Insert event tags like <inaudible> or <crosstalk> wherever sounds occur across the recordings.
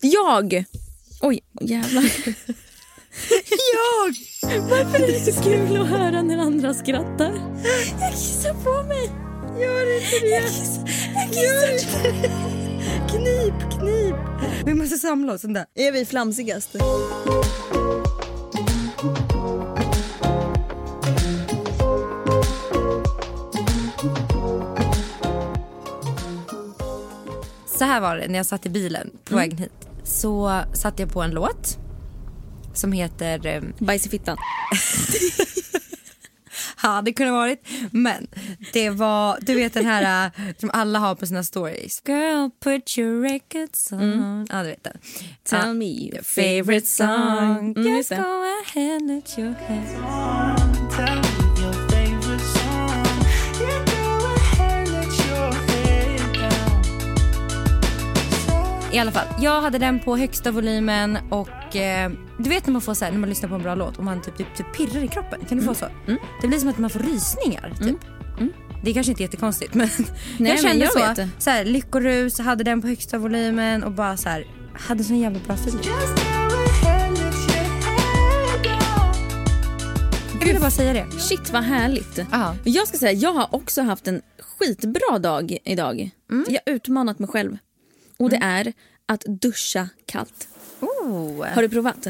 Jag! Oj, jävlar. <laughs> Jag! Varför är det så kul att höra när andra skrattar? Jag kissar på mig. Gör inte det. Jag kissar. Jag kissar. Knip, knip. Vi måste samla oss. Där. Är vi flamsigast? Så här var det när jag satt i bilen på Mm. vägen hit. Så satte jag på en låt som heter... eh, Bajs i fittan. <laughs> Ja, det kunde varit. Men det var, du vet den här eh, som alla har på sina stories. Girl, put your records on. Ja, du vet den. Mm. Tell Ja. me your Favorite song. Mm, just go ahead, let your head. I alla fall, jag hade den på högsta volymen och eh, du vet när man får så här, när man lyssnar på en bra låt och man typ, typ, typ pirrar i kroppen. Kan du få så? Det blir som att man får rysningar. Typ. Det är kanske inte jättekonstigt men Nej, jag kände men jag så. vet så här, lyckorus, hade den på högsta volymen och bara så här, hade sån jävla bra feeling. Jag ville bara säga det. Shit vad härligt. Ja. Jag ska säga, jag har också haft en skitbra dag idag. Mm. Jag har utmanat mig själv. Och det är att duscha kallt. Oh. Har du provat?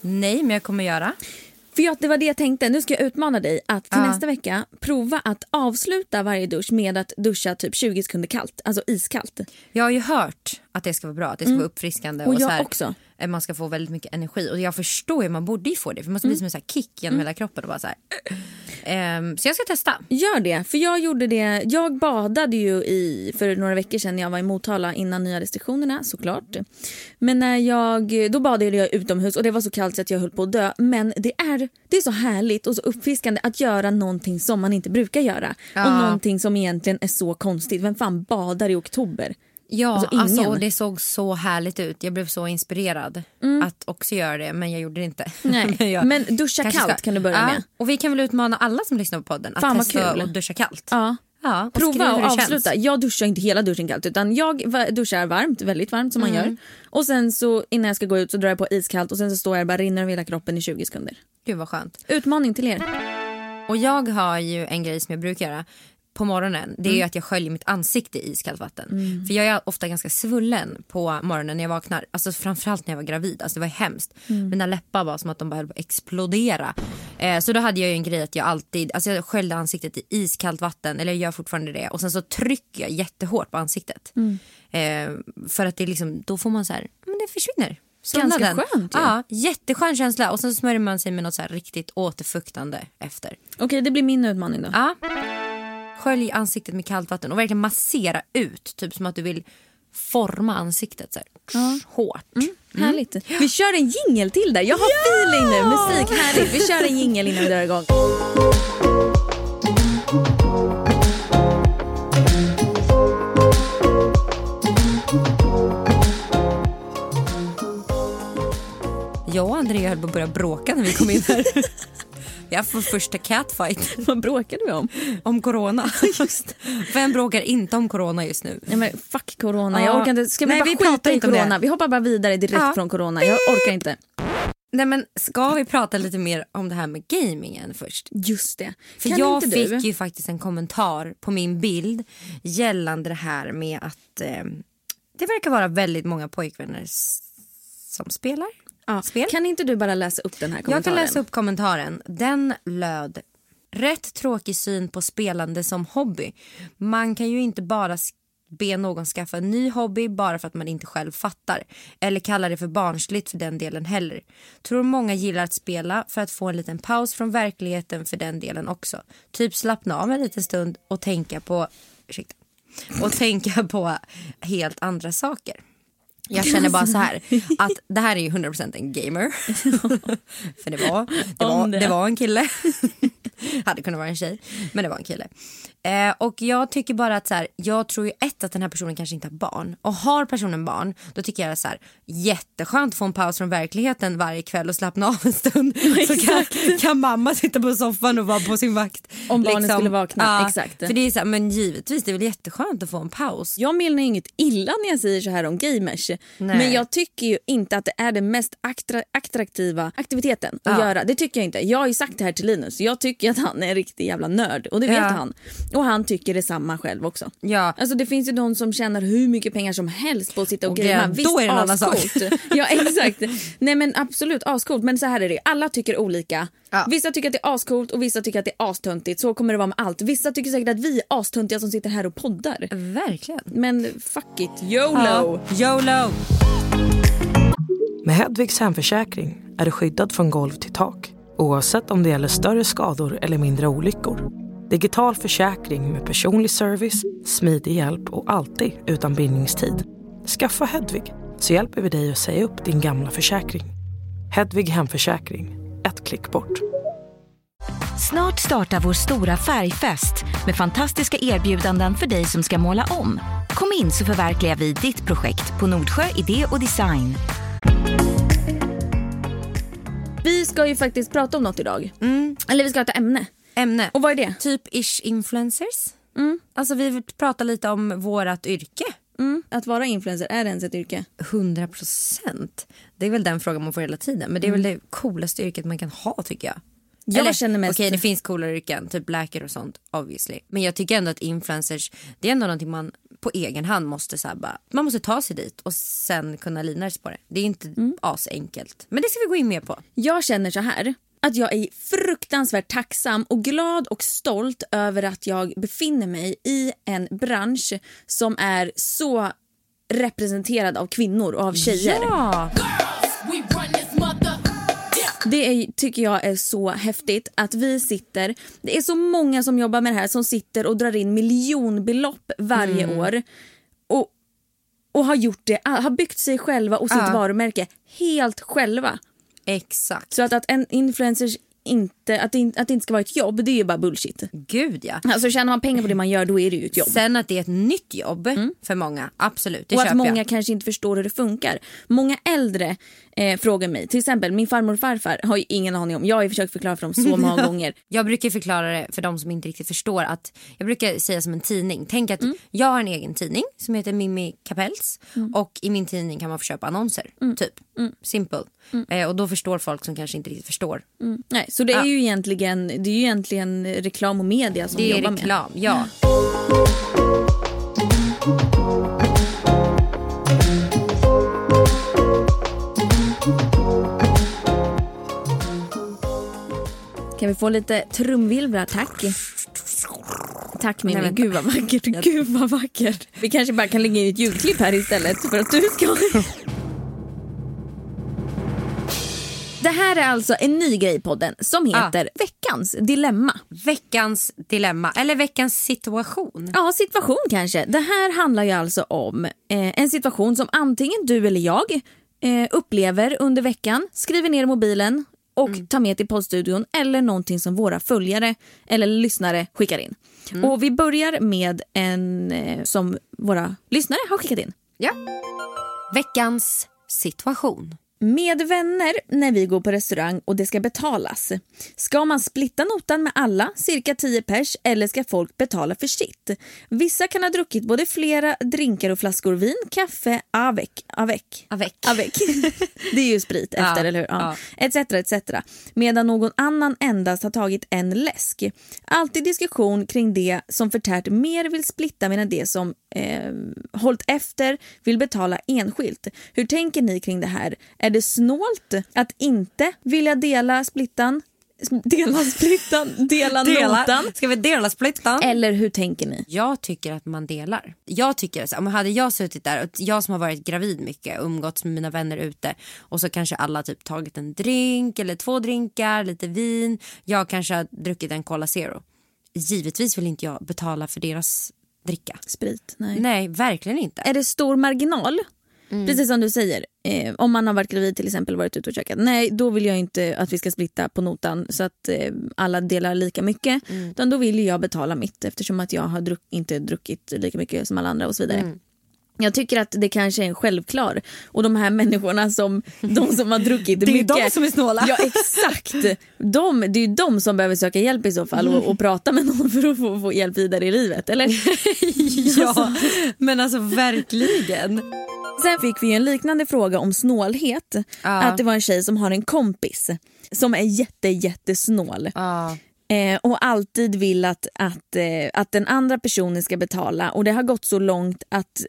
Nej men jag kommer göra. För jag, det var det jag tänkte, nu ska jag utmana dig att till nästa vecka prova att avsluta varje dusch med att duscha typ 20 sekunder kallt, alltså iskallt. Jag har ju hört att det ska vara bra, att det ska vara uppfriskande. Mm. Och jag så här, också. eh, Man ska få väldigt mycket energi. Och jag förstår ju, man borde ju få det. För man ska bli Mm. som en så här kick genom hela kroppen. Och bara så, här. Ehm, så jag ska testa. Gör det, för jag gjorde det. Jag badade ju i för några veckor sedan när jag var i Motala innan nya restriktionerna såklart. Men när jag, då badade jag utomhus och det var så kallt så att jag höll på att dö. Men det är, det är så härligt och så uppfriskande att göra någonting som man inte brukar göra. Ja. Och någonting som egentligen är så konstigt. Vem fan badar i oktober? Ja, Alltså, alltså, och det såg så härligt ut. Jag blev så inspirerad att också göra det, men jag gjorde det inte. <laughs> Nej, jag men duscha kallt kan du börja ja, med. Och vi kan väl utmana alla som lyssnar på podden att Fan, testa kul. duscha kallt. Ja. Ja, och Prova och det känns. avsluta. Jag duschar inte hela duschen kallt utan jag duschar varmt, väldigt varmt som man Mm. gör. Och sen så innan jag ska gå ut så drar jag på iskallt och sen så står jag och bara rinner över hela kroppen i 20 sekunder. Gud vad skönt. Utmaning till er. Och jag har ju en grej som jag brukar göra på morgonen. Det är ju att jag sköljer mitt ansikte i iskallt vatten. För jag är ofta ganska svullen på morgonen när jag vaknar. Alltså framförallt när jag var gravid. Alltså det var hemskt. Mina läppar var som att de bara höll på att explodera. Eh, så då hade jag en grej att jag alltid, alltså jag sköljde ansiktet i iskallt vatten. Eller jag gör fortfarande det. Och sen så trycker jag jättehårt på ansiktet. Eh, för att det liksom, då får man så här, men det försvinner. Ganska Svullnaden. skönt ju. Ja, jätteskön känsla. Och sen smörjer man sig med något så riktigt återfuktande efter. Okej, det blir min utmaning då. Ja. Skölj ansiktet med kallt vatten och verkligen massera ut. Typ som att du vill forma ansiktet så här. hårt. Härligt. Vi kör en jingel till där. Jag har feeling nu. Musik, härligt. Vi kör en jingel innan vi drar igång. Jag och Andrea höll på att börja bråka när vi kom in här. <laughs> Jag får första catfight <laughs> Vad bråkade vi om? om corona. <laughs> Just. Vem bråkar inte om corona just nu? Ja, men fuck corona. Ja. Jag orkar inte. Ska vi Nej, bara vi skita i det. corona? Vi hoppar bara vidare direkt Ja. från corona. Jag orkar inte. Nej men ska vi prata lite mer om det här med gamingen först? Just det. För kan jag fick du? ju faktiskt en kommentar på min bild gällande det här med att eh, det verkar vara väldigt många pojkvänner som spelar Ja. Kan inte du bara läsa upp den här Jag kommentaren? kan läsa upp kommentaren. Den löd Rätt tråkig syn på spelande som hobby. Man kan ju inte bara be någon skaffa en ny hobby bara för att man inte själv fattar. Eller kalla det för barnsligt för den delen heller. Tror många gillar att spela för att få en liten paus från verkligheten för den delen också. Typ slappna av en liten stund och tänka på... Ursäkta. Och tänka på helt andra saker. Jag känner bara så här <laughs> att det här är ju 100% en gamer. <laughs> För det var, det var, det. var en kille. <laughs> Hade kunnat vara en tjej, men det var en kille. Eh, och jag tycker bara att så här, jag tror ju ett att den här personen kanske inte har barn. Och har personen barn, då tycker jag så här, jätteskönt att få en paus från verkligheten varje kväll och slappna av en stund. Så kan, kan mamma sitta på soffan och vara på sin vakt. Liksom. Om barnen skulle vakna, Ja, exakt. För det är så här, men givetvis, det är väl jätteskönt att få en paus. Jag menar inget illa när jag säger så här om gamers. Nej. Men jag tycker ju inte att det är den mest attra- attraktiva aktiviteten att Ja. göra. Det tycker jag inte. Jag har ju sagt det här till Linus. Jag tycker att han är en riktig jävla nörd och det vet Ja. han. Och han tycker detsamma själv också. Ja. Alltså det finns ju de som tjänar hur mycket pengar som helst på att sitta och grima. då Visst, är det en annan sak. Ja <laughs> exakt. Nej men absolut ascoolt. Men så här är det, alla tycker olika. Ja. Vissa tycker att det är ascoolt och vissa tycker att det är astöntigt. Så kommer det vara med allt. Vissa tycker säkert att vi är astöntiga som sitter här och poddar. Verkligen. Men fuck it, YOLO! YOLO. Med Hedvigs hemförsäkring är du skyddad från golv till tak oavsett om det gäller större skador eller mindre olyckor. Digital försäkring med personlig service, smidig hjälp och alltid utan bindningstid. Skaffa Hedvig så hjälper vi dig att säga upp din gamla försäkring. Hedvig hemförsäkring, ett klick bort. Snart startar vår stora färgfest med fantastiska erbjudanden för dig som ska måla om. Kom in så förverkligar vi ditt projekt på Nordsjö Idé och Design. Vi ska ju faktiskt prata om något idag. Eller vi ska ha ett ämne. Ämne. Och vad är det? Typ ish influencers. Mm. Alltså vi pratar lite om vårat yrke. Mm. Att vara influencer, är det ens ett yrke? 100 procent. Det är väl den frågan man får hela tiden. Men det är väl det coolaste yrket man kan ha tycker jag. Jag känner mest- Okej det finns coolare yrken, typ läkare och sånt obviously. Men jag tycker ändå att influencers, det är ändå någonting man på egen hand måste så bara, man måste ta sig dit och sen kunna livnära sig på det. Det är inte Mm. asenkelt. Men det ska vi gå in mer på. Jag känner så här att jag är fruktansvärt tacksam och glad och stolt över att jag befinner mig i en bransch som är så representerad av kvinnor och av tjejer. Ja! Det är, tycker jag är så häftigt att vi sitter, det är så många som jobbar med det här som sitter och drar in miljonbelopp varje Mm. år och, och har gjort det, har byggt sig själva och sitt Ja. varumärke helt själva. Exakt. Så att, att en influencer inte, att det, att det inte ska vara ett jobb, det är ju bara bullshit. Gud ja. Alltså tjänar man pengar på det man gör då är det ju ett jobb. Sen att det är ett nytt jobb för många, absolut. Det och att många jag. kanske inte förstår hur det funkar. Många äldre eh, frågar mig, till exempel min farmor och farfar har ju ingen aning om, jag har ju försökt förklara för dem så många <laughs> gånger. Jag brukar förklara det för de som inte riktigt förstår att jag brukar säga som en tidning. Tänk Mm. att jag har en egen tidning som heter Mimmi Kapells och i min tidning kan man få köpa annonser. Mm. Typ. Simple. Eh, och då förstår folk som kanske inte riktigt förstår. Nej, så det är Ja. ju egentligen, det är ju egentligen reklam och media som Det jobbar med. reklam, ja. Kan vi få lite trumvirvlar tack? Tack Mimmi, Nej, gud vad vackert, <laughs> gud vad vackert. Vi kanske bara kan lägga in ett ljudklipp här istället för att du ska... Det här är alltså en ny grej i podden som heter Veckans dilemma. Veckans dilemma, eller veckans situation. Ja, situation kanske. Det här handlar ju alltså om eh, en situation som antingen du eller jag eh, upplever under veckan, skriver ner i mobilen och tar med till poddstudion eller någonting som våra följare eller lyssnare skickar in. Och vi börjar med en eh, som våra lyssnare har skickat in. Ja. Veckans situation. Med vänner när vi går på restaurang och det ska betalas. Ska man splitta notan med alla, cirka 10 pers, eller ska folk betala för sitt? Vissa kan ha druckit både flera drinkar och flaskor vin, kaffe, avec, avec. Avec. Avec. <laughs> Det är ju sprit efter, Ja, eller hur? Ja. ja. Etc, etc. Medan någon annan endast har tagit en läsk. Alltid diskussion kring det som förtärt mer vill splitta medan det som eh, hållit efter vill betala enskilt. Hur tänker ni kring det här? Är det snålt att inte vilja dela splittan? Dela splittan, dela, notan? Ska vi dela splittan? Eller hur tänker ni? Jag tycker att man delar. Jag tycker så, om hade jag suttit där, och jag som har varit gravid mycket och umgåtts med mina vänner ute och så kanske alla typ tagit en drink eller två drinkar, lite vin. Jag kanske har druckit en Cola Zero. Givetvis vill inte jag betala för deras dricka. Sprit? Nej. Nej, verkligen inte. Är det stor marginal? Precis som du säger, eh, om man har varit gravid till exempel varit ute och käkat. Nej, då vill jag inte att vi ska splitta på notan så att eh, alla delar lika mycket. Utan då vill jag betala mitt eftersom att jag har druck, inte druckit lika mycket som alla andra och så vidare. Jag tycker att det kanske är en självklar. Och de här <laughs> människorna som, de som har druckit <laughs> Det är mycket. de som är snåla. Ja exakt. De, det är ju de som behöver söka hjälp i så fall och, och prata med någon för att få, få hjälp vidare i livet. Eller? <laughs> ja, men alltså verkligen. Sen fick vi en liknande fråga om snålhet. Att det var en tjej som har en kompis som är jätte jättesnål. Ja. Eh, och alltid vill att, att, eh, att den andra personen ska betala och det har gått så långt att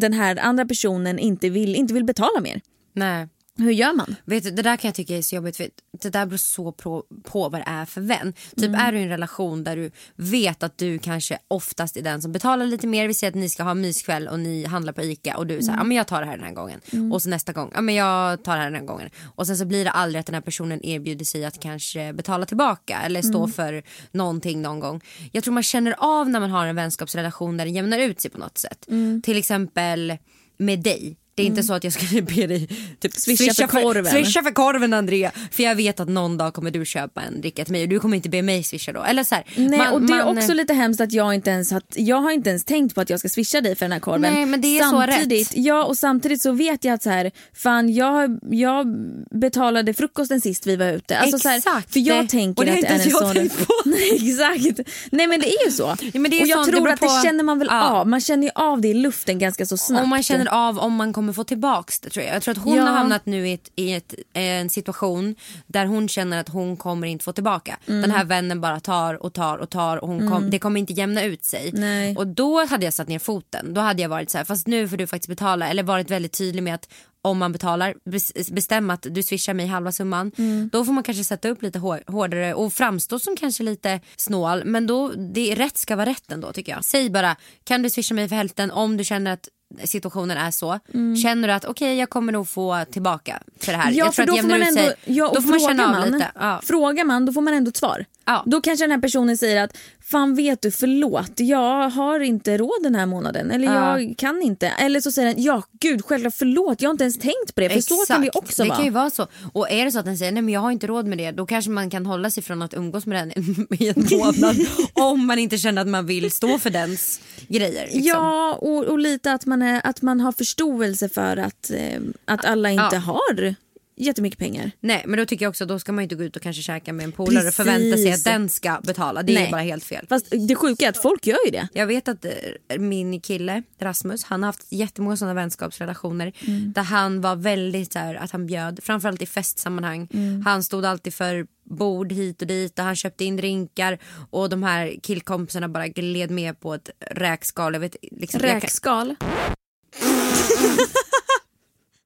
den här andra personen inte vill, inte vill betala mer. Nej. Hur gör man? Vet du, det där kan jag tycka är så jobbigt för det där beror så på, på vad det är för vän. Typ är du i en relation där du vet att du kanske oftast är den som betalar lite mer. Vi säger att ni ska ha myskväll och ni handlar på ICA och du säger ja men jag tar det här den här gången. Och så nästa gång, ja men jag tar det här den här gången. Och sen så blir det aldrig att den här personen erbjuder sig att kanske betala tillbaka eller stå för någonting någon gång. Jag tror man känner av när man har en vänskapsrelation där det jämnar ut sig på något sätt. Till exempel med dig. Det är inte så att jag skulle be dig typ, Swisha för korven. Swisha för korven Andrea. För jag vet att någon dag kommer du köpa en dricka till mig och du kommer inte be mig swisha då. Eller så här, Nej, man- och det är man- också lite hemskt att jag inte ens har, jag har inte ens tänkt på att jag ska swisha dig för den här korven. Nej, men det är så samtidigt, rätt. Ja och samtidigt så vet jag att så här, fan jag, jag betalade frukosten sist vi var ute. Alltså Så här, Exakt. för jag Det- tänker och det har att det inte är en sån... tänkt på. <laughs> Nej exakt. Nej men det är ju så. Ja, men det är och jag sånt, det tror beror att det på- känner man väl Ja. av. Man känner ju av det i luften ganska så snabbt. Och man känner av om man kommer få tillbaks det tror jag. Jag tror att hon Ja. har hamnat nu i, ett, i ett, en situation där hon känner att hon kommer inte få tillbaka. Mm. Den här vännen bara tar och tar och tar och hon kom, det kommer inte jämna ut sig. Nej. Och då hade jag satt ner foten. Då hade jag varit så här, fast nu får du faktiskt betala. Eller varit väldigt tydlig med att om man betalar, bes- bestäm att du swishar mig halva summan. Mm. Då får man kanske sätta upp lite hår, hårdare och framstå som kanske lite snål. Men då, det, rätt ska vara rätt ändå tycker jag. Säg bara, kan du swisha mig för hälften om du känner att situationen är så. Känner du att okej jag kommer nog få tillbaka för det här. Ja, jag för då får man ändå, sig. ja, då får man känna av man, lite. Ja. Frågar man då får man ändå ett svar. Ja. Då kanske den här personen säger att fan vet du förlåt jag har inte råd den här månaden eller Ja. jag kan inte. Eller så säger den ja gud självklart förlåt jag har inte ens tänkt på det för så kan det också det vara. kan ju vara så. Och är det så att den säger nej men jag har inte råd med det då kanske man kan hålla sig från att umgås med den <laughs> i en månad <laughs> om man inte känner att man vill stå för dens grejer. Liksom. Ja och, och lite att man, är, att man har förståelse för att, eh, att alla inte Ja. har jättemycket pengar. Nej men då tycker jag också då ska man inte gå ut och kanske käka med en polare och förvänta sig att den ska betala. Det är Nej. bara helt fel. Fast det sjuka är att folk gör ju det. Jag vet att eh, min kille Rasmus han har haft jättemånga sådana vänskapsrelationer Mm. där han var väldigt så här, att han bjöd framförallt i festsammanhang. Mm. Han stod alltid för bord hit och dit och han köpte in drinkar och de här killkompisarna bara gled med på ett räkskal. Jag vet, liksom, jag kan- Räkskal. <laughs>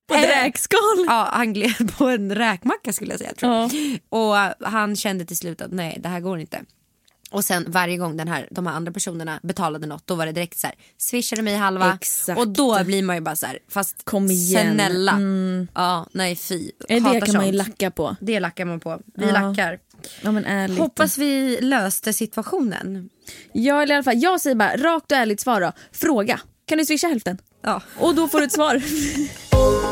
På ett räkskal? Ja, han gled på en räkmacka skulle jag säga. Tror jag. Ja. Och han kände till slut att nej, det här går inte. Och sen varje gång den här, de här andra personerna betalade något då var det direkt så här, swishade mig halva. Exakt. Och då blir man ju bara så här, fast Kom igen. snälla. Ja, nej fy. Hatar Det kan man ju sånt. lacka på. Det lackar man på. Vi Ja. lackar. Ja men ärligt. Hoppas vi löste situationen. Ja, eller i alla fall, jag säger bara rakt och ärligt svar då. Fråga. Kan du swisha hälften? Ja. Och då får du ett svar. <laughs>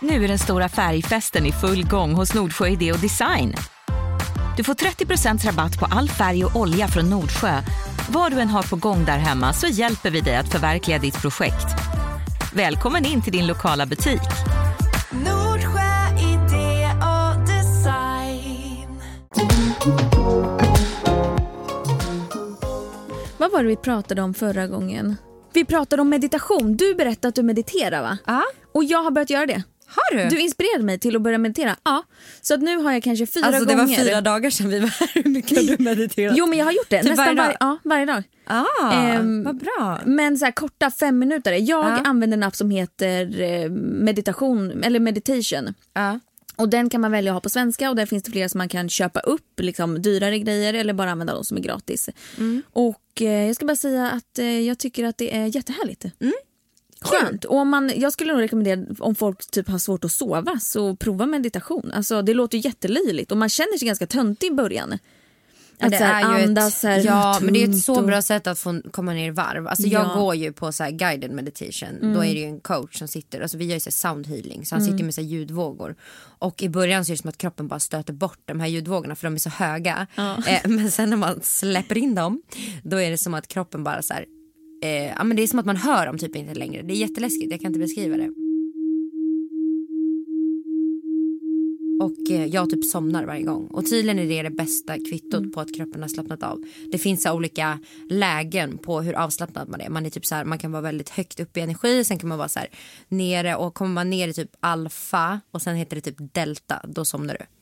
Nu är den stora färgfesten i full gång hos Nordsjö Idé och Design. Du får 30 rabatt på all färg och olja från Nordsjö. Vad du än har på gång där hemma så hjälper vi dig att förverkliga ditt projekt. Välkommen in till din lokala butik. Nordsjö idé och design. Vad var det vi pratade om förra gången? Vi pratade om meditation. Du berättade att du mediterar va? Ja. Och jag har börjat göra det. Har du? Du inspirerade mig till att börja meditera. Ja. Så att nu har jag kanske fyra alltså det gånger. var fyra dagar sedan vi var här. Hur mycket har du mediterat? Jo men jag har gjort det. Typ Nästan varje dag? varje, ja, varje dag. Ah, Ehm, vad bra. Men så här korta fem minuter. Jag Ja. använder en app som heter eh, meditation eller meditation. Ja. Och Den kan man välja att ha på svenska och där finns det flera som man kan köpa upp, liksom dyrare grejer eller bara använda de som är gratis. Och eh, Jag ska bara säga att eh, jag tycker att det är jättehärligt. Skönt. Och om man, jag skulle nog rekommendera om folk typ har svårt att sova så prova meditation. Alltså, det låter jättelöjligt och man känner sig ganska töntig i början. Ja, Att det så här, är ju andas ett, så här ja, men det är ett så bra sätt att få komma ner i varv. Alltså jag Ja. Mm. går ju på så här guided meditation. Då är det ju en coach som sitter, alltså vi gör ju så sound healing. Så han sitter med så här ljudvågor. Och i början så är det som att kroppen bara stöter bort de här ljudvågorna för de är så höga. Eh, men sen när man släpper in dem, då är det som att kroppen bara så här, eh, ja men det är som att man hör dem typ inte längre. Det är jätteläskigt, jag kan inte beskriva det. Och eh, jag typ somnar varje gång. Och tydligen är det det bästa kvittot på att kroppen har slappnat av. Det finns så olika lägen på hur avslappnad man är. Man är typ så här, man kan vara väldigt högt upp i energi, sen kan man vara så här nere och kommer man ner i typ alfa och sen heter det typ delta, då somnar du.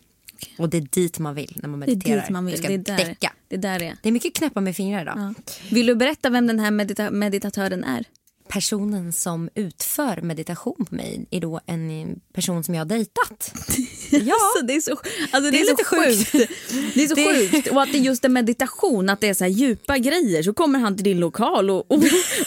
Och det är dit man vill när man Det är mediterar. dit man vill. Du ska Det är där däcka. det är. Där det är. Det är mycket knäppa med fingrar idag. Ja. Vill du berätta vem den här medita- meditatören är? Personen som utför meditation på mig är då en person som jag har dejtat. <laughs> Ja. Alltså, det är så, alltså, det är är så lite sjukt. Det är så <laughs> Det- sjukt. Och att det är just en meditation, att det är så här djupa grejer. Så kommer han till din lokal och, och,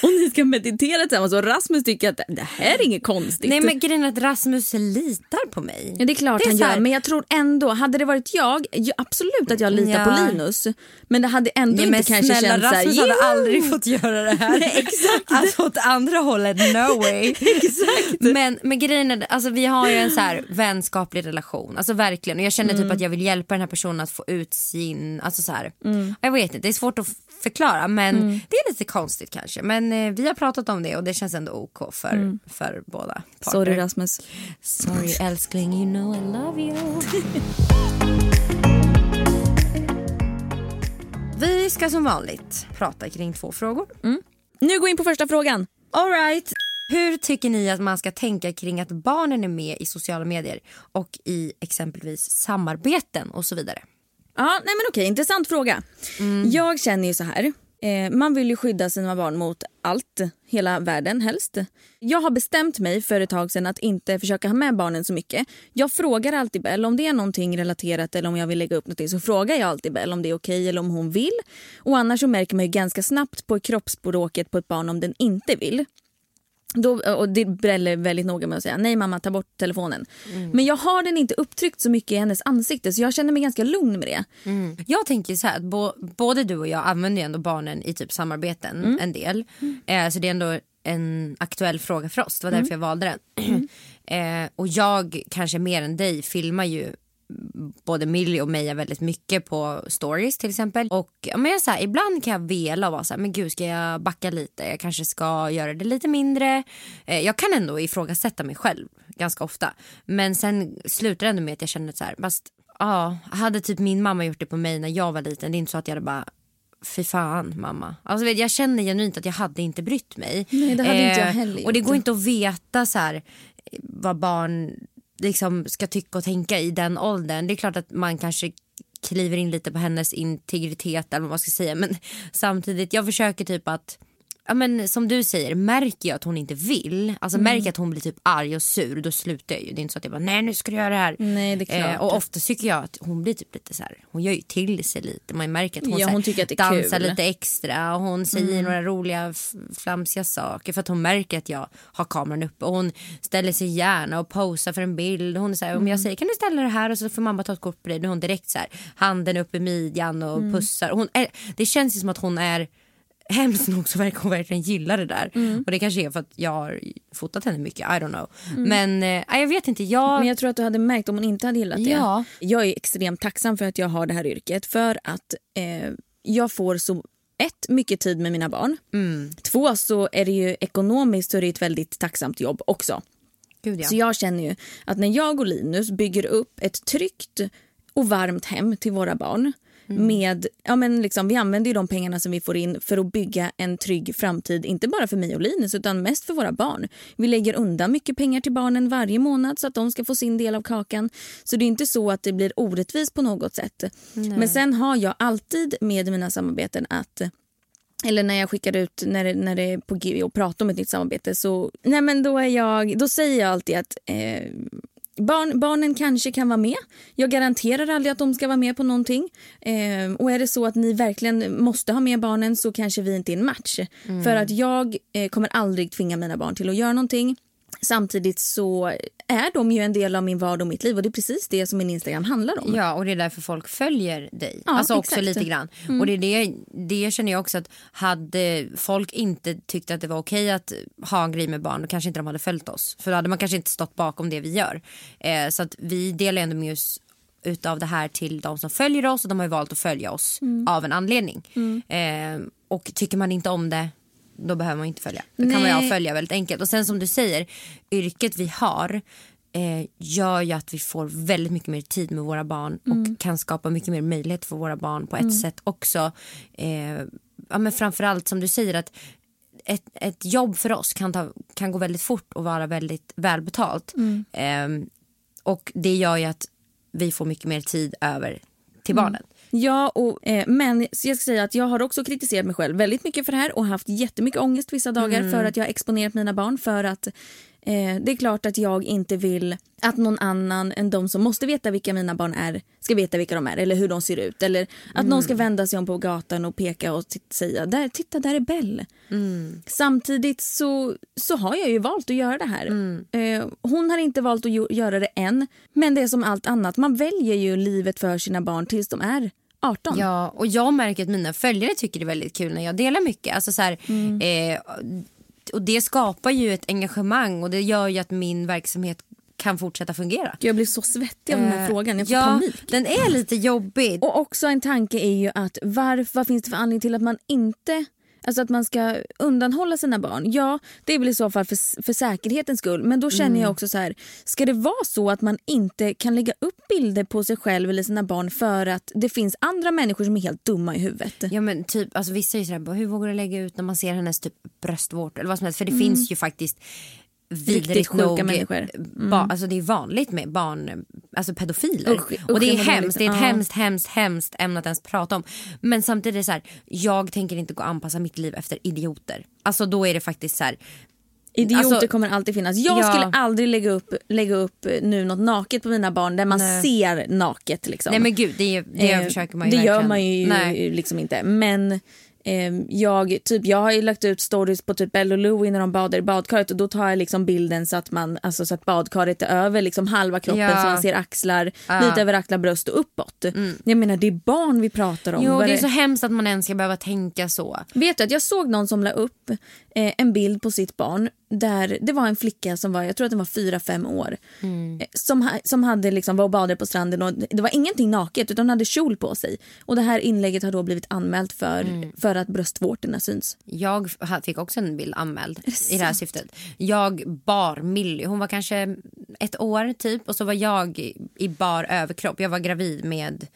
och ni ska meditera tillsammans. Och Rasmus tycker att det här är inget konstigt. Nej men grejen är att Rasmus litar på mig. Ja, det är klart Det är han här- gör, men jag tror ändå, hade det varit jag, ja, absolut att jag litar Ja. på Linus. Men det hade ändå men inte kanske snälla, känts Rasmus såhär, hade aldrig fått göra det här. <laughs> Exakt. Alltså åt andra hållet, no way. <laughs> Exakt. Men, men grejen är, alltså, vi har ju en så här vänskaplig relation. Alltså verkligen. Och jag känner Mm. typ att jag vill hjälpa den här personen att få ut sin, alltså så här. Mm. Jag vet inte, det är svårt att förklara men det är lite konstigt kanske. Men eh, vi har pratat om det och det känns ändå OK för, för båda parter. Mm. Sorry Rasmus. Sorry älskling, you know I love you. <laughs> Vi ska som vanligt prata kring två frågor. Nu går vi in på första frågan. All right. Hur tycker ni att man ska tänka kring att barnen är med i sociala medier och i exempelvis samarbeten och så vidare? Ja, nej men okej, intressant fråga. Jag känner ju så här. Eh, man vill ju skydda sina barn mot allt, hela världen helst. Jag har bestämt mig för ett tag sedan att inte försöka ha med barnen så mycket. Jag frågar alltid Bell om det är någonting relaterat eller om jag vill lägga upp någonting så frågar jag alltid Bell om det är okej eller om hon vill. Och annars så märker man ju ganska snabbt på kroppsspråket på ett barn om den inte vill. Då, och det Brelle är väldigt noga med att säga nej mamma ta bort telefonen. Men jag har den inte upptryckt så mycket i hennes ansikte så jag känner mig ganska lugn med det. Jag tänker så här att bo, både du och jag använder ju ändå barnen i typ samarbeten en del. Eh, så det är ändå en aktuell fråga för oss. Det var därför jag valde den. <clears throat> eh, och jag kanske mer än dig filmar ju både Millie och Meja väldigt mycket på stories till exempel. Och ja, men jag, så här, ibland kan jag vela och vara så här, men gud ska jag backa lite? Jag kanske ska göra det lite mindre. Eh, jag kan ändå ifrågasätta mig själv ganska ofta. Men sen slutar det ändå med att jag känner så här, fast ja, hade typ min mamma gjort det på mig när jag var liten, det är inte så att jag hade bara Fy fan mamma. Alltså, vet, jag känner genuint att jag hade inte brytt mig. Eh, Nej, det hade inte jag heller Och det går inte att veta så här, vad barn liksom ska tycka och tänka i den åldern. Det är klart att man kanske kliver in lite på hennes integritet eller vad man ska säga. Men samtidigt, jag försöker typ att Ja, men som du säger, märker jag att hon inte vill, alltså märker jag att hon blir typ arg och sur, då slutar jag ju. Det är inte så att jag bara, nej nu ska du göra det här. Nej, det. Eh, och ofta tycker jag att hon blir typ lite så här, hon gör ju till sig lite. Man märker att hon, Ja, här, hon tycker att det är dansar kul. Mm. lite extra och hon säger några roliga flamsiga saker för att hon märker att jag har kameran uppe. Och hon ställer sig gärna och posar för en bild. Hon är så här, om Mm. jag säger kan du ställa det här och så får mamma ta ett kort på dig. Då är hon direkt så här, handen upp i midjan och Mm. pussar. Hon är, det känns ju som att hon är Hemskt nog så verkar hon verkligen gilla det där. Mm. Och det kanske är för att jag har fotat henne mycket, I don't know. Men eh, jag vet inte, jag... Men jag tror att du hade märkt om hon inte hade gillat det. Ja. Jag är extremt tacksam för att jag har det här yrket för att eh, jag får så ett, mycket tid med mina barn. Mm. Två, så är det ju ekonomiskt så är det ett väldigt tacksamt jobb också. Gud, ja. Så jag känner ju att när jag och Linus bygger upp ett tryggt och varmt hem till våra barn med, ja men liksom, vi använder ju de pengarna som vi får in för att bygga en trygg framtid, inte bara för mig och Linus utan mest för våra barn. Vi lägger undan mycket pengar till barnen varje månad så att de ska få sin del av kakan. Så det är inte så att det blir orättvist på något sätt. Men sen har jag alltid med mina samarbeten att eller när jag skickar ut när det, när det är på G och pratar om ett nytt samarbete så nej men då, är jag, då säger jag alltid att eh, barn, barnen kanske kan vara med. Jag garanterar aldrig att de ska vara med på någonting. Eh, och är det så att ni verkligen måste ha med barnen så kanske vi inte är en match. För att jag eh, kommer aldrig tvinga mina barn till att göra någonting. Samtidigt så är de ju en del av min vardag och mitt liv och det är precis det som min Instagram handlar om. Ja, och det är därför folk följer dig. Ja, alltså också exakt. lite grann. Och det, är det, det känner jag också att hade folk inte tyckt att det var okej att ha en grej med barn då kanske inte de hade följt oss. För då hade man kanske inte stått bakom det vi gör. Eh, så att vi delar ändå med oss utav det här till de som följer oss och de har valt att följa oss av en anledning. Eh, och tycker man inte om det då behöver man inte följa. Då kan man Nej. avfölja väldigt enkelt. Och sen som du säger, yrket vi har eh, gör ju att vi får väldigt mycket mer tid med våra barn och kan skapa mycket mer möjlighet för våra barn på ett sätt också. Eh, ja, men framförallt som du säger att ett, ett jobb för oss kan, ta, kan gå väldigt fort och vara väldigt välbetalt. Eh, och det gör ju att vi får mycket mer tid över till barnen. Ja, och, eh, men jag ska säga att jag har också kritiserat mig själv väldigt mycket för det här och haft jättemycket ångest vissa dagar för att jag har exponerat mina barn för att eh, det är klart att jag inte vill att någon annan än de som måste veta vilka mina barn är ska veta vilka de är eller hur de ser ut eller att någon ska vända sig om på gatan och peka och säga där, titta där är Bell. Samtidigt så, så har jag ju valt att göra det här. Eh, hon har inte valt att göra det än men det är som allt annat, man väljer ju livet för sina barn tills de är 18. Ja, och jag märker att mina följare tycker det är väldigt kul när jag delar mycket. Alltså så här, eh, och det skapar ju ett engagemang och det gör ju att min verksamhet kan fortsätta fungera. Jag blir så svettig av den här Eh, frågan. Jag får ja, panik. den är lite jobbig. Och också en tanke är ju att varför, vad finns det för anledning till att man inte Alltså att man ska undanhålla sina barn. Ja, det är väl i så fall för, för säkerhetens skull. Men då känner jag också så här, ska det vara så att man inte kan lägga upp bilder på sig själv eller sina barn för att det finns andra människor som är helt dumma i huvudet? Ja men typ, alltså vissa är ju sådär, bara, hur vågar du lägga ut när man ser hennes typ bröstvårtor eller vad som helst. För det finns ju faktiskt vidrigt sjuka nog, människor. Ba, alltså det är vanligt med barn, alltså pedofiler. Usch, usch, och det är hemskt, det är ett Ja. hemskt, hemskt, hemskt ämne att ens prata om. Men samtidigt är det så här, jag tänker inte gå och anpassa mitt liv efter idioter. Alltså då är det faktiskt så här, Idioter Alltså- kommer alltid finnas. Jag Ja. skulle aldrig lägga upp, lägga upp eh, nu något naket på mina barn där man Nej. ser naket. Liksom. nej men gud det, det Eh, försöker man ju Det gör verkligen. man ju Nej. liksom inte. Men eh, jag, typ, jag har lagt ut stories på typ Belle och Louie när de badar i badkaret och då tar jag liksom bilden så att, man, alltså, så att badkaret är över liksom halva kroppen Ja. så man ser axlar, Ja. lite över axlar, bröst och uppåt. Jag menar det är barn vi pratar om. Jo det är det- så hemskt att man ens ska behöva tänka så. Vet du att jag såg någon som la upp eh, en bild på sitt barn där det var en flicka som var, jag tror att den var fyra fem år. Eh, som, som hade liksom var och badade på stranden och det var ingenting naket utan hon hade kjol på sig. Och det här inlägget har då blivit anmält för, för att bröstvårtorna syns. Jag fick också en bild anmäld i det här syftet. Jag bar Millie, hon var kanske ett år typ och så var jag i- bar överkropp. Jag var gravid med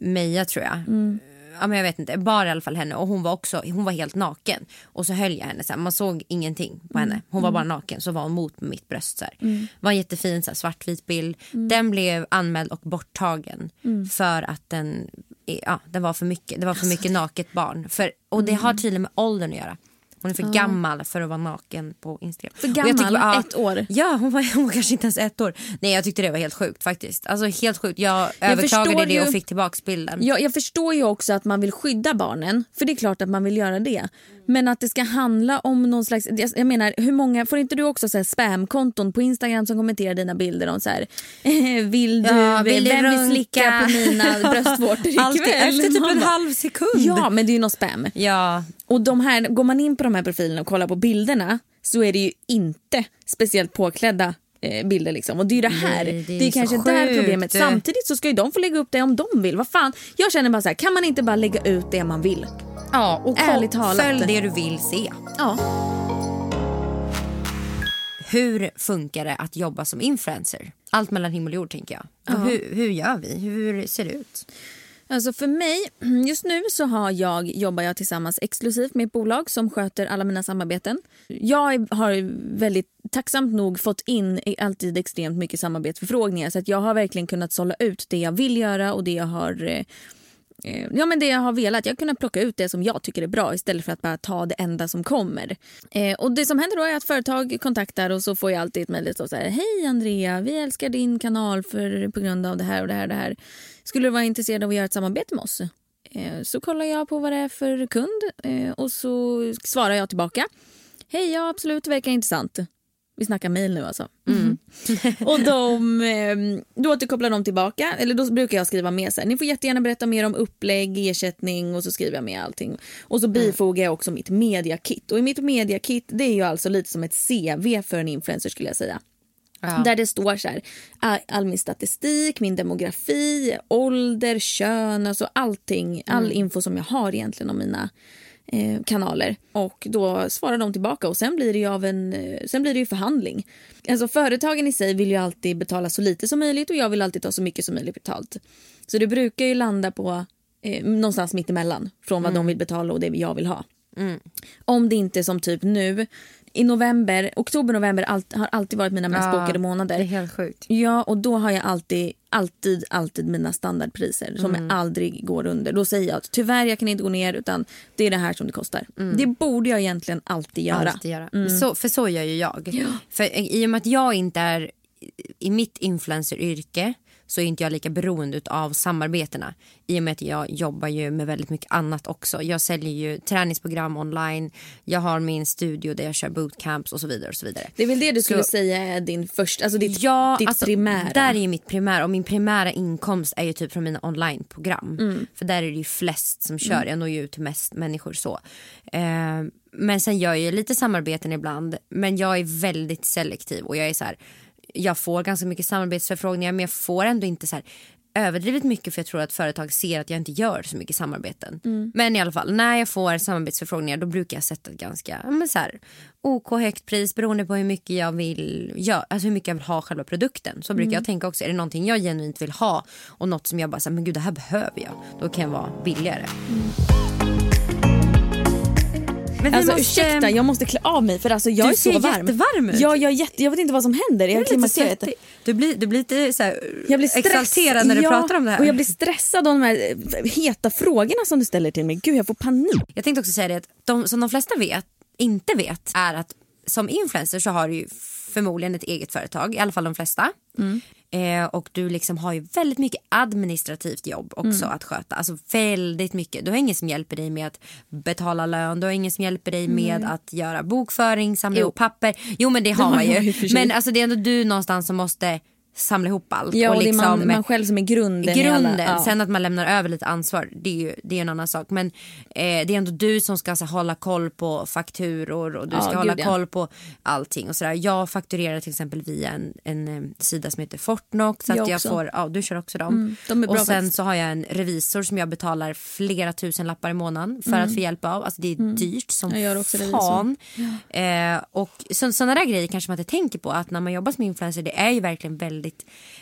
Meja tror jag. Ja, men jag vet inte, bar i alla fall henne och hon var också hon var helt naken. Och så höll jag henne så här, man såg ingenting på henne. Hon var bara naken så var hon mot mitt bröst så här. Var en jättefin så här, svartvit bild. Den blev anmäld och borttagen för att den, ja, den var för mycket. Det var för mycket naket barn. För, och det har tydligen med åldern att göra. Hon är för gammal för att vara naken på Instagram. För gammal? tycker bara, Ett år? Ja, hon var, <laughs> hon var kanske inte ens ett år. Nej, jag tyckte det var helt sjukt faktiskt. Alltså helt sjukt. Jag, Jag överklagade det ju- och fick tillbaks bilden. Jag, jag förstår ju också att man vill skydda barnen, för det är klart att man vill göra det. Men att det ska handla om någon slags... Jag, menar, hur många, får inte du också så här spamkonton på Instagram som kommenterar dina bilder om så här, <laughs> vill du, Ja, vill vem vill slicka på mina <laughs> bröstvårtor ikväll? Alltid efter typ en halv sekund. Ja, men det är ju någon spam. Ja, Och de här, går man in på de här profilerna och kollar på bilderna så är det ju inte speciellt påklädda bilder. Liksom. Och det är det här. Nej, det det är är, kanske där problemet. Samtidigt så ska ju de få lägga upp det om de vill. Vad fan? Jag känner bara så här, kan man inte bara lägga ut det man vill? ja och Ärligt talat. följ det du vill se. Ja. Hur funkar det att jobba som influencer? Allt mellan himmel och jord tänker jag. Och hur, hur gör vi? Hur ser det ut? Alltså för mig, <clears throat> just nu så har jag, jobbar jag tillsammans exklusivt med ett bolag som sköter alla mina samarbeten. Jag har väldigt tacksamt nog fått in alltid extremt mycket samarbetsförfrågningar så att jag har verkligen kunnat sålla ut det jag vill göra och det jag har eh, Eh, ja men det jag har velat. Jag har kunnat plocka ut det som jag tycker är bra istället för att bara ta det enda som kommer. Eh, och det som händer då är att företag kontaktar och så får jag alltid ett mejl så här. Hej Andrea, vi älskar din kanal för, på grund av det här och det här och det här. Skulle du vara intresserad av att göra ett samarbete med oss? Eh, så kollar jag på vad det är för kund eh, och så svarar jag tillbaka. Hej, ja absolut, det verkar intressant. Vi snackar mail nu alltså. och de, eh, då återkopplar de tillbaka, eller då brukar jag skriva med så här, ni får jättegärna berätta mer om upplägg, ersättning och så skriver jag med allting. Och så bifogar jag också mitt mediakit. Och i mitt mediakit det är ju alltså lite som ett CV för en influencer skulle jag säga. Ja. Där det står så här, all, min statistik, min demografi, ålder, kön, alltså allting, all info som jag har egentligen om mina kanaler. Och då svarar de tillbaka och sen blir det ju, av en, eh, sen blir det ju förhandling. Alltså företagen i sig vill ju alltid betala så lite som möjligt och jag vill alltid ta så mycket som möjligt betalt. Så det brukar ju landa på eh, någonstans mitt emellan från vad de vill betala och det jag vill ha. Om det inte är som typ nu. I november, oktober, november allt, har alltid varit mina mest Ja, bokade månader. Det är helt sjukt. Ja, och då har jag alltid, alltid, alltid mina standardpriser som jag aldrig går under. Då säger jag att tyvärr jag kan inte gå ner utan det är det här som det kostar. Det borde jag egentligen alltid göra. Alltid göra. Så, för så gör ju jag. För I och med att jag inte är i mitt influenceryrke så är inte jag lika beroende av samarbetena. I och med att jag jobbar ju med väldigt mycket annat också. Jag säljer ju träningsprogram online. Jag har min studio där jag kör bootcamps och så vidare. och så vidare. Det är väl det du skulle Så- säga är din första, alltså ditt, Ja, ditt alltså, primära. Där är ju mitt primära och min primära inkomst är ju typ från mina onlineprogram. Mm. För där är det ju flest som kör. Jag når ju ut till mest människor så. Eh, men sen gör jag lite samarbeten ibland. Men jag är väldigt selektiv och jag är så här. Jag får ganska mycket samarbetsförfrågningar men jag får ändå inte så här överdrivet mycket för jag tror att företag ser att jag inte gör så mycket samarbeten. Mm. Men i alla fall när jag får samarbetsförfrågningar då brukar jag sätta ett ganska men så här, OK högt pris beroende på hur mycket jag vill göra, alltså hur mycket jag vill ha själva produkten. Så brukar Mm. jag tänka också, är det någonting jag genuint vill ha och något som jag bara säger men gud det här behöver jag. Då kan jag vara billigare. Men Alltså måste- ursäkta, jag måste klä av mig för alltså jag Du är så ser varm. jättevarm ut. Ja, jag, jätte, jag vet inte vad som händer. Jag lite klimakteriet. svettig. Du blir, du blir lite så här, Jag blir stress- exalterad när du ja, pratar om det här. Och jag blir stressad av de här eh, heta frågorna som du ställer till mig. Gud, jag får panik. Jag tänkte också säga det att de, som de flesta vet, inte vet är att som influencer så har du ju förmodligen ett eget företag, i alla fall de flesta. Eh, och du liksom har ju väldigt mycket administrativt jobb också att sköta. Alltså väldigt mycket. Du har ingen som hjälper dig med att betala lön, du har ingen som hjälper dig med att göra bokföring, samla ihop papper. Jo men det har man ju. Men alltså det är ändå du nåånans som måste samla ihop allt. Ja, och är liksom, man, man själv som är grunden. grunden. alla, ja. Sen att man lämnar över lite ansvar, det är ju det är en annan sak. Men eh, det är ändå du som ska så, här, hålla koll på fakturor och du Ja, ska hålla ja. koll på allting. Och så där. Jag fakturerar till exempel via en, en eh, sida som heter Fortnox. Så Jag att jag också. får, ja, du kör också dem. Mm, de och sen faktiskt. så har jag en revisor som jag betalar flera tusen lappar i månaden för att få hjälp av. Alltså det är dyrt som Mm. Jag gör också fan. Eh, och så, sådana där grejer kanske man inte tänker på att när man jobbar som influencer det är ju verkligen väldigt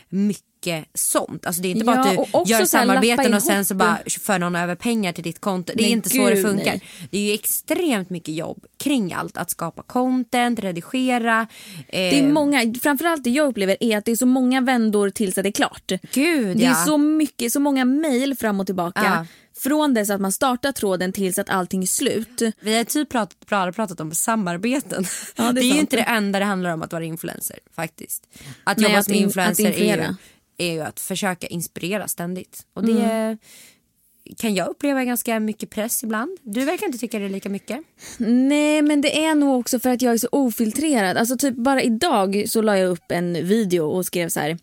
mycket sånt. Alltså det är inte bara Ja, att och du gör samarbeten och sen så bara för någon över pengar till ditt konto. Det är Men inte så det gud, funkar. nej. Det är ju extremt mycket jobb kring allt. Att skapa content, redigera. Eh, Det är många, framförallt det jag upplever är att det är så många vändor tills att det är klart. Gud Det är ja. så mycket, så många mejl fram och tillbaka. Ja. Från dess att man startar tråden tills att allting är slut. Vi har typ pratat, bara pratat om samarbeten. Ja, det är det är ju inte det enda det handlar om att vara influencer faktiskt. Att Nej, jobba att som in- influencer är, ju, är ju att försöka inspirera ständigt. Och det Mm. kan jag uppleva ganska mycket press ibland. Du verkar inte tycka det är lika mycket. Nej men det är nog också för att jag är så ofiltrerad. Alltså typ bara idag så la jag upp en video och skrev så här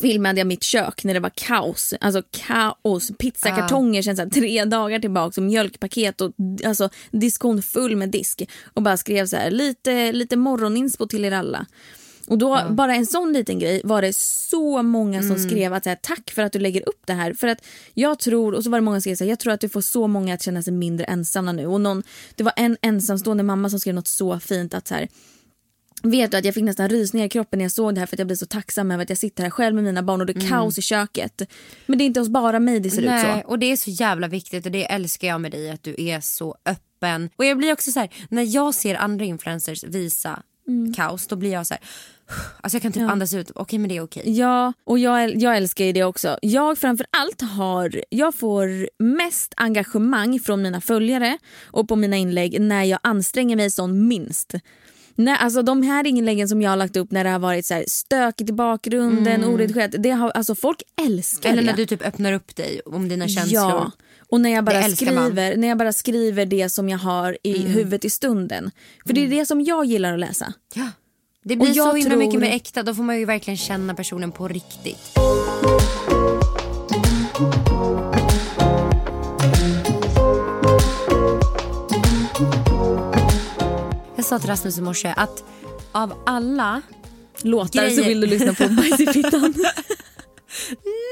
filmade jag mitt kök när det var kaos. Alltså kaos. Pizzakartonger sen så här, tre dagar tillbaka och mjölkpaket och alltså, diskon full med disk. Och bara skrev så här lite, lite morgoninspo till er alla. Och då, bara en sån liten grej var det så många som skrev att så här, tack för att du lägger upp det här. För att jag tror, och så var det många som skrev så här, jag tror att du får så många att känna sig mindre ensamma nu. Och någon, det var en ensamstående mamma som skrev något så fint att så här, Vet du att jag fick nästan rysningar i kroppen när jag såg det här för att jag blir så tacksam över att jag sitter här själv med mina barn och det är kaos i köket. Men det är inte hos bara mig det ser ut Nej, så. och det är så jävla viktigt och det älskar jag med dig att du är så öppen. Och jag blir också så här, när jag ser andra influencers visa Mm. kaos då blir jag så här, alltså jag kan typ andas ut, okej men det är okej. Ja, och jag, jag älskar ju det också. Jag framför allt har, jag får mest engagemang från mina följare och på mina inlägg när jag anstränger mig som minst. Nej, alltså de här inläggen som jag har lagt upp när det har varit så här stökigt i bakgrunden, oredigerat, det har, alltså folk älskar Eller det. när du typ öppnar upp dig om dina känslor. Ja, och när jag, bara Det man. skriver, när jag bara skriver det som jag har i huvudet i stunden. För det är det som jag gillar att läsa. Ja. Det blir så himla tror- mycket mer äkta. Då får man ju verkligen känna personen på riktigt. Sa till Rasmus i morse att av alla Låtar så Grejer. vill du lyssna på Bajs i fittan. <laughs>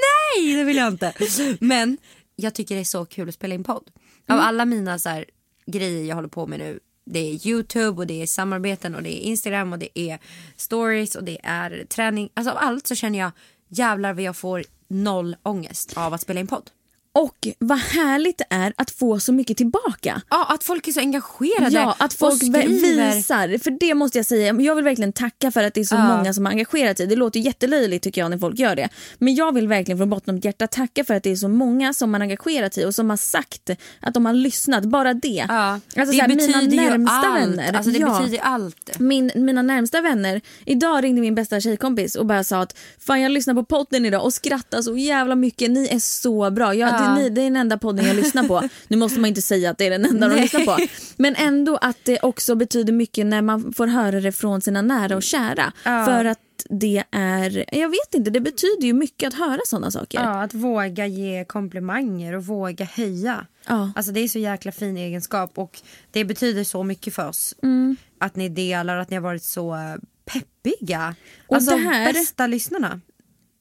Nej, det vill jag inte. Men jag tycker det är så kul att spela in podd. Av alla mina så här, grejer jag håller på med nu. Det är Youtube och det är samarbeten och det är Instagram och det är stories och det är träning. Alltså av allt så känner jag jävlar vad jag får noll ångest av att spela in podd. Och vad härligt det är att få så mycket tillbaka. Ja, att folk är så engagerade Ja, att folk visar. För det måste jag säga. Jag vill verkligen tacka för att det är så Ja. många som har engagerat sig. Det låter jättelöjligt tycker jag när folk gör det. Men jag vill verkligen från botten av hjärta tacka för att det är så många som har engagerat sig och som har sagt att de har lyssnat. Bara det. Ja, Alltså, det så här, betyder mina närmsta allt. vänner. Alltså det ja. betyder allt. Min, mina närmsta vänner. Idag ringde min bästa tjejkompis och bara sa att fan jag lyssnar på podden idag och skrattar så jävla mycket. Ni är så bra. Jag, Ja. det, ni, det är den enda podden jag lyssnar på. Nu måste man inte säga att det är den enda de lyssnar på. Men ändå att det också betyder mycket när man får höra det från sina nära och kära. Ja. För att det är, jag vet inte, det betyder ju mycket att höra sådana saker. Ja, att våga ge komplimanger och våga höja. Ja. Alltså det är så jäkla fin egenskap och det betyder så mycket för oss. Mm. Att ni delar, att ni har varit så peppiga. Och alltså här- bästa lyssnarna.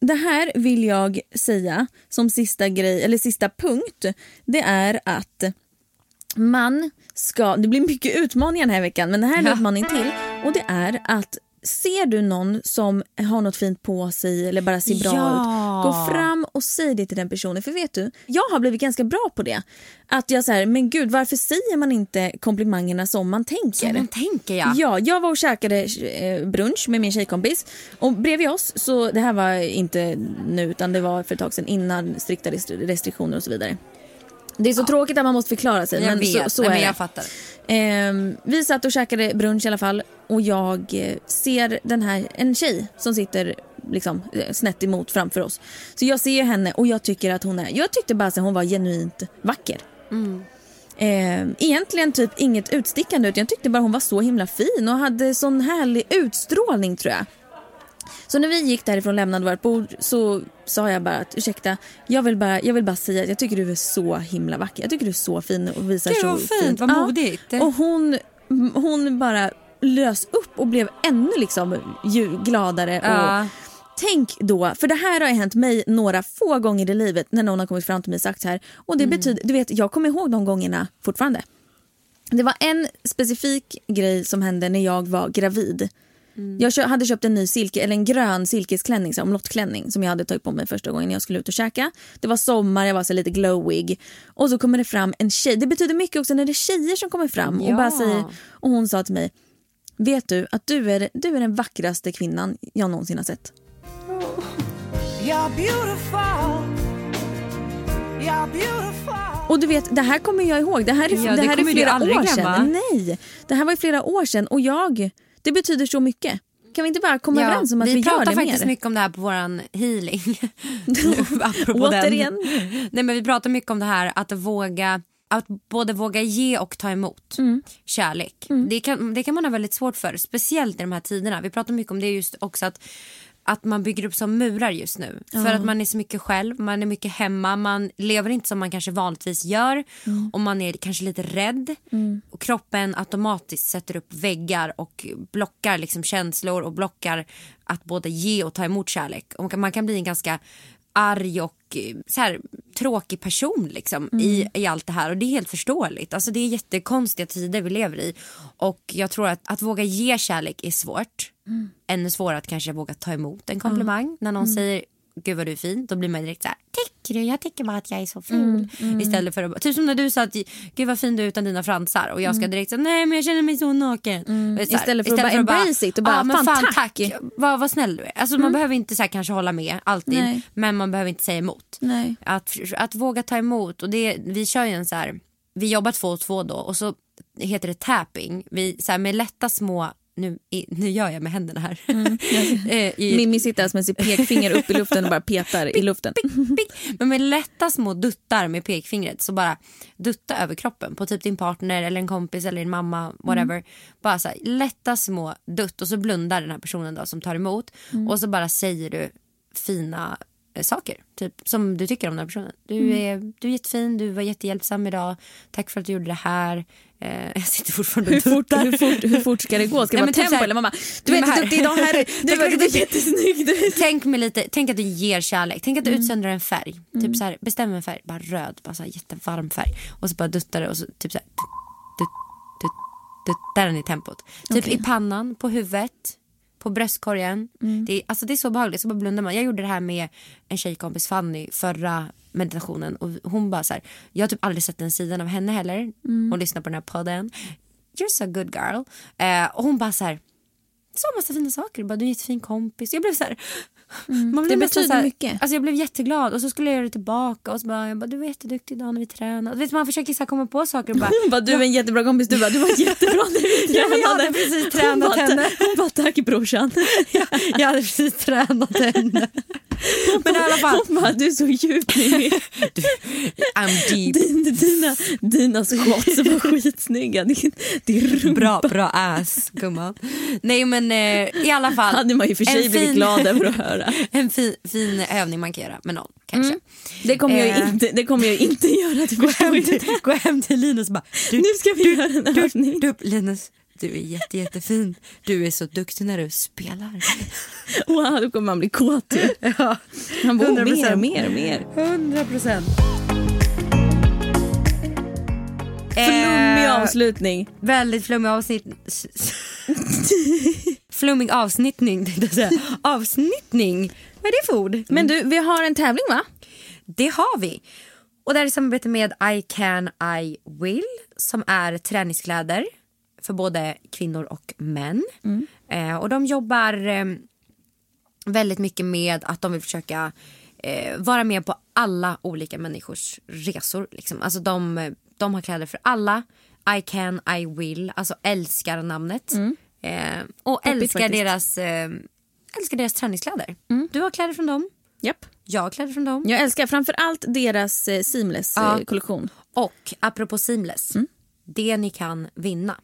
Det här vill jag säga som sista grej, eller sista punkt. Det är att man ska, det blir mycket utmaningar den här veckan men det här är en Ja. utmaning till och det är att ser du någon som har något fint på sig eller bara ser bra Ja. ut, gå fram och säg det till den personen. För vet du, jag har blivit ganska bra på det. Att jag säger, men gud varför säger man inte komplimangerna som man tänker? Som man tänker ja. Ja, jag var och käkade eh, brunch med min tjejkompis och bredvid oss, så det här var inte nu utan det var för ett tag sedan innan strikta restri- restriktioner och så vidare. Det är så tråkigt att man måste förklara sig Jag men vet, så, så Nej, är men det. jag fattar. Ehm, vi satt och käkade brunch i alla fall och jag eh, ser den här, en tjej som sitter liksom eh, snett emot framför oss. Så jag ser henne och jag tycker att hon är, jag tyckte bara att hon var genuint vacker. Eh, egentligen typ inget utstickande utan jag tyckte bara hon var så himla fin och hade sån härlig utstrålning tror jag. Så när vi gick därifrån och lämnade vårt bord så sa jag bara att ursäkta, jag vill bara, jag vill bara säga att jag tycker du är så himla vacker. Jag tycker du är så fin och visar Gud, så vad fint, vad Ja. modigt. Och hon, hon bara lös upp och blev ännu liksom gladare. Och, Ja. Tänk då, för det här har hänt mig några få gånger i livet när någon har kommit fram till mig och sagt här. Och det Mm. betyder, du vet jag kommer ihåg de gångerna fortfarande. Det var en specifik grej som hände när jag var gravid. Mm. Jag hade köpt en ny silke, eller en grön silkesklänning, så omlottklänning som jag hade tagit på mig första gången jag skulle ut och käka. Det var sommar, jag var så lite glowig. Och så kommer det fram en tjej. Det betyder mycket också när det är tjejer som kommer fram och Ja. bara säger, och hon sa till mig, vet du att du är, du är den vackraste kvinnan jag någonsin har sett. You're beautiful. You're beautiful. Och du vet, det här kommer jag ihåg. Det här är, Ja, det det här är flera år glömma. sedan. Nej, det här var flera år sedan och jag, det betyder så mycket. Kan vi inte bara komma överens om att vi, vi gör pratar det faktiskt mer? mycket om det här på våran healing. <laughs> Återigen. Den. Nej, men vi pratar mycket om det här att våga att både våga ge och ta emot Mm. kärlek. Det, kan, det kan man ha väldigt svårt för, speciellt i de här tiderna. Vi pratar mycket om det just också att att man bygger upp som murar just nu. För att man är så mycket själv, man är mycket hemma, man lever inte som man kanske vanligtvis gör och man är kanske lite rädd. Och kroppen automatiskt sätter upp väggar och blockar liksom känslor och blockar att både ge och ta emot kärlek. Och man kan bli en ganska arg och eh, så här, tråkig person liksom, i, i allt det här. Och det är helt förståeligt. Alltså, det är jättekonstiga tider vi lever i. Och jag tror att, att våga ge kärlek är svårt. Ännu svårare att kanske våga ta emot en komplimang. När någon säger gud vad du är fin, då blir man direkt så här, tycker du? Jag tycker bara att jag är så ful. Istället för att, typ som när du sa att gud vad fin du är utan dina fransar och jag ska direkt säga nej men jag känner mig så naken. Och så här, Istället för att bara embrace it och bara, men fan, fan, tack." tack. Vad, vad snäll du är. Alltså, Man behöver inte så här, kanske hålla med alltid Nej. men man behöver inte säga emot. Nej. Att, att våga ta emot och det, vi kör ju en så här, vi jobbar två och två då och så heter det tapping. Vi, så här, med lätta små nu, i, nu gör jag med händerna här. Mm. <laughs> Eh, i, Mimmi sitter alltså med sitt pekfinger upp i luften och bara petar i luften. pick. Men med lätta små duttar med pekfingret så bara dutta över kroppen på typ din partner eller en kompis eller din mamma whatever. Bara så här, lätta små dutt och så blundar den här personen då som tar emot och så bara säger du fina saker typ som du tycker om den här personen. Du är, du är jättefin, du var jättehjälpsam idag. Tack för att du gjorde det här. Eh, jag sitter fortfarande Hur och fort, hur, fort, hur fort ska det gå? Ska det vara typ tempo eller mamma? Du vet <laughs> att idag här, du tack. jättesnygg. <laughs> Du. Tänk, med lite, tänk att du ger kärlek. Tänk att Mm. du utsöndrar en färg. Typ så här, bestäm en färg, bara röd, bara så här jättevarm färg. Och så bara duttar det och så typ så här. Dutt, dutt, dutt, där är ni tempot. Typ Okej. i pannan, på huvudet, på bröstkorgen. Mm. Det, är, alltså det är så behagligt. Så bara blundar man. Jag gjorde det här med en tjejkompis Fanny förra meditationen och hon bara så här. Jag har typ aldrig sett den sidan av henne heller. Mm. Hon lyssnar på den här podden. You're so good girl. Eh, och hon bara så här sa massa fina saker. Bara, du är en jättefin kompis. Jag blev så här, Mm. Det betyder här, mycket. Alltså jag blev jätteglad och så skulle jag göra det tillbaka och så bara, jag bara du var jätteduktig idag när vi tränade. Vet, man försöker så komma på saker och bara Hon <laughs> bara, du är en jättebra kompis. Du bara, du var jättebra när vi <laughs> men jag hade tränade. precis Hon tränat bara, henne. Hon bara, tack brorsan. <laughs> jag hade precis tränat henne. Men i alla fall, Hon bara, du är så djup Mimmi. I'm deep. Dina, dina, dina squats var skitsnygga. Din, din rumpa Bra, bra ass gumman. Nej men eh, i alla fall. hade man ju för sig blivit fin- glad över att höra. <laughs> En fin, fin övning man kan göra med någon kanske. Mm. Det kommer jag, Eh. inte, det kommer jag inte <laughs> göra. Du Gå, hem till, gå hem till Linus och bara du, Nu ska vi göra en du, övning. du, Linus, du är jätte, jättefin. Du är så duktig när du spelar. <laughs> Wow, då kommer man bli kåt ju. Ja, Han bara, oh, 100%. mer, mer, mer. 100 procent. Flummig avslutning. Väldigt flummig avsnitt. Flummig avsnittning <laughs> tänkte jag säga. Avsnittning. Vad är det för ord? Men du, vi har en tävling va? Det har vi. Och det är i samarbete med I can, I will som är träningskläder för både kvinnor och män. Eh, och de jobbar eh, väldigt mycket med att de vill försöka eh, vara med på alla olika människors resor. Liksom. Alltså de, de har kläder för alla. I can, I will, alltså älskar namnet. Eh, och Peppigt älskar faktiskt. deras, eh, älskar deras träningskläder. Du har kläder från dem, Japp. jag har kläder från dem. Jag älskar framför allt deras eh, Ja. Seamless-kollektion. Och apropå Seamless, Mm. det ni kan vinna.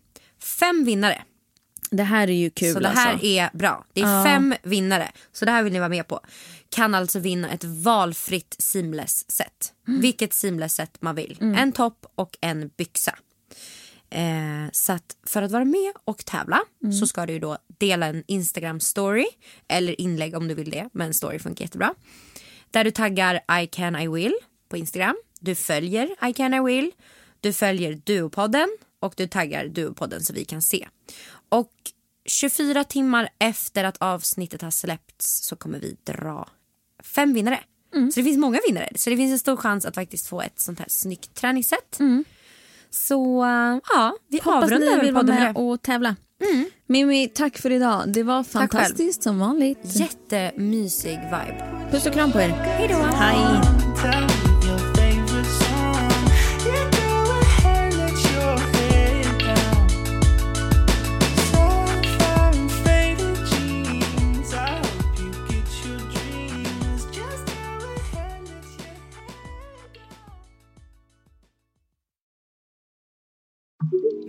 Fem vinnare. Det här är ju kul så det här alltså. är bra. Det är Ja. fem vinnare. Så det här vill ni vara med på. Kan alltså vinna ett valfritt seamless-set. Mm. Vilket seamless-set man vill. En topp och en byxa. Eh, så att för att vara med och tävla Mm. så ska du då dela en Instagram-story. Eller inlägg om du vill det. Men story funkar jättebra. Där du taggar I can I will på Instagram. Du följer I can I will. Du följer Duopodden och du taggar Duopodden så vi kan se. Och 24 timmar efter att avsnittet har släppts så kommer vi dra fem vinnare. Så det finns många vinnare. Så det finns en stor chans att faktiskt få ett sånt här snyggt träningsset. Så äh, ja, vi Hoppas avrundar ni vill vara med och tävla. Mimmi, tack för idag. Det var fantastiskt som vanligt. Jättemysig vibe. Puss och kram på er. Hej då! Hej.